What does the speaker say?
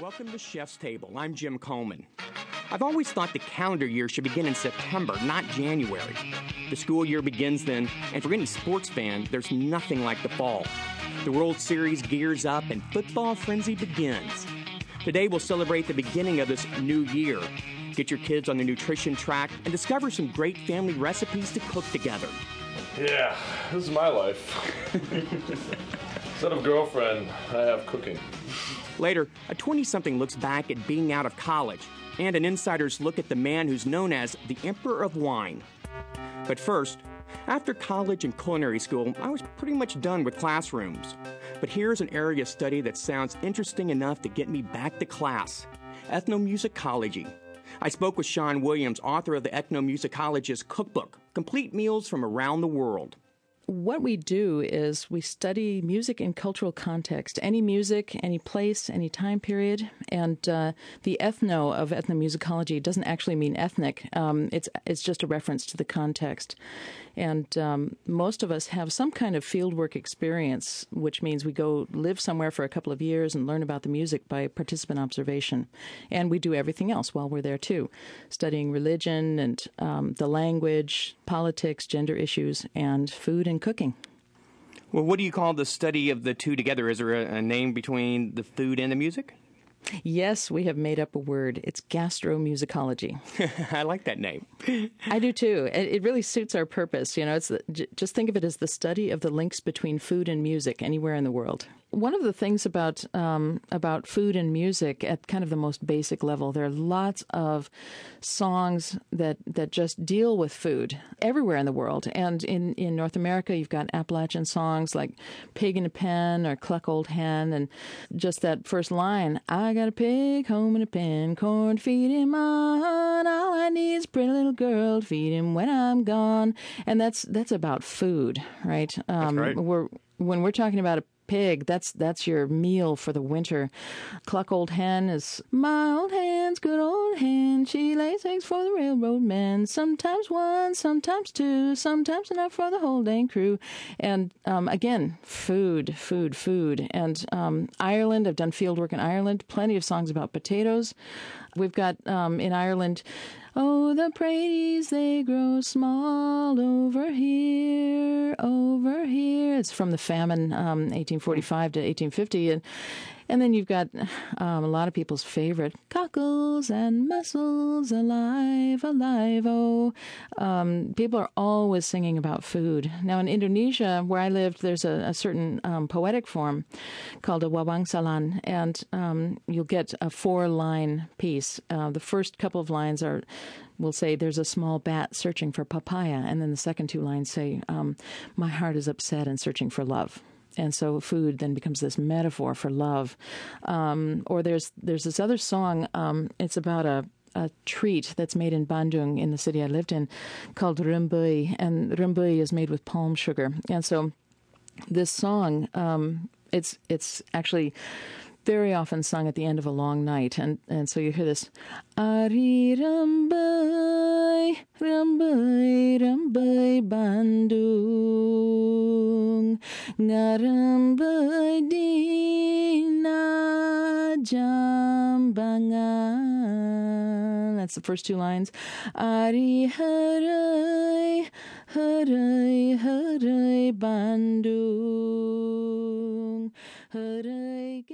Welcome to Chef's Table. I'm Jim Coleman. I've always thought the calendar year should begin in September, not January. The school year begins then, and for any sports fan, there's nothing like the fall. The World Series gears up and football frenzy begins. Today we'll celebrate the beginning of this new year. Get your kids on the nutrition track and discover some great family recipes to cook together. Yeah, this is my life. Instead of girlfriend, I have cooking. Later, a 20 something looks back at being out of college, and an insider's look at the man who's known as the Emperor of Wine. But first, after college and culinary school, I was pretty much done with classrooms. But here's an area of study that sounds interesting enough to get me back to class ethnomusicology. I spoke with Sean Williams, author of the Ethnomusicologist Cookbook Complete Meals from Around the World what we do is we study music in cultural context, any music, any place, any time period, and uh, the ethno of ethnomusicology doesn't actually mean ethnic. Um, it's it's just a reference to the context, and um, most of us have some kind of fieldwork experience, which means we go live somewhere for a couple of years and learn about the music by participant observation, and we do everything else while we're there too, studying religion and um, the language, politics, gender issues, and food and cooking. Well, what do you call the study of the two together? Is there a, a name between the food and the music? Yes, we have made up a word. It's gastromusicology. I like that name. I do too. It, it, really suits our purpose. You know, it's the, just think of it as the study of the links between food and music anywhere in the world one of the things about um, about food and music at kind of the most basic level, there are lots of songs that that just deal with food everywhere in the world. And in, in North America, you've got Appalachian songs like "Pig in a Pen" or "Cluck Old Hen," and just that first line: "I got a pig home in a pen, corn to feed him on. All I need is a pretty little girl to feed him when I'm gone." And that's that's about food, right? Um, that's right. We're when we're talking about a pig. That's that's your meal for the winter. Cluck old hen is my old hen's good old hen. She lays eggs for the railroad men. Sometimes one, sometimes two, sometimes enough for the whole dang crew. And um, again, food, food, food. And um, Ireland, I've done field work in Ireland. Plenty of songs about potatoes. We've got um, in Ireland. Oh, the praties, they grow small over here, It's from the famine, um, 1845 to 1850. And, and then you've got um, a lot of people's favorite cockles and mussels, alive, alive. Oh, um, people are always singing about food. Now, in Indonesia, where I lived, there's a, a certain um, poetic form called a wawangsalan, and um, you'll get a four line piece. Uh, the first couple of lines are will say there's a small bat searching for papaya, and then the second two lines say, um, "My heart is upset and searching for love." And so food then becomes this metaphor for love. Um, or there's there's this other song. Um, it's about a a treat that's made in Bandung in the city I lived in called Rembui, and Rembui is made with palm sugar. And so this song, um, it's it's actually very often sung at the end of a long night. And, and so you hear this Ari Rambai, Rambai, Rambai Bandung, Ngarambai Dina Jambangan. That's the first two lines. Ari Harai, Harai, Harai Bandung, Harai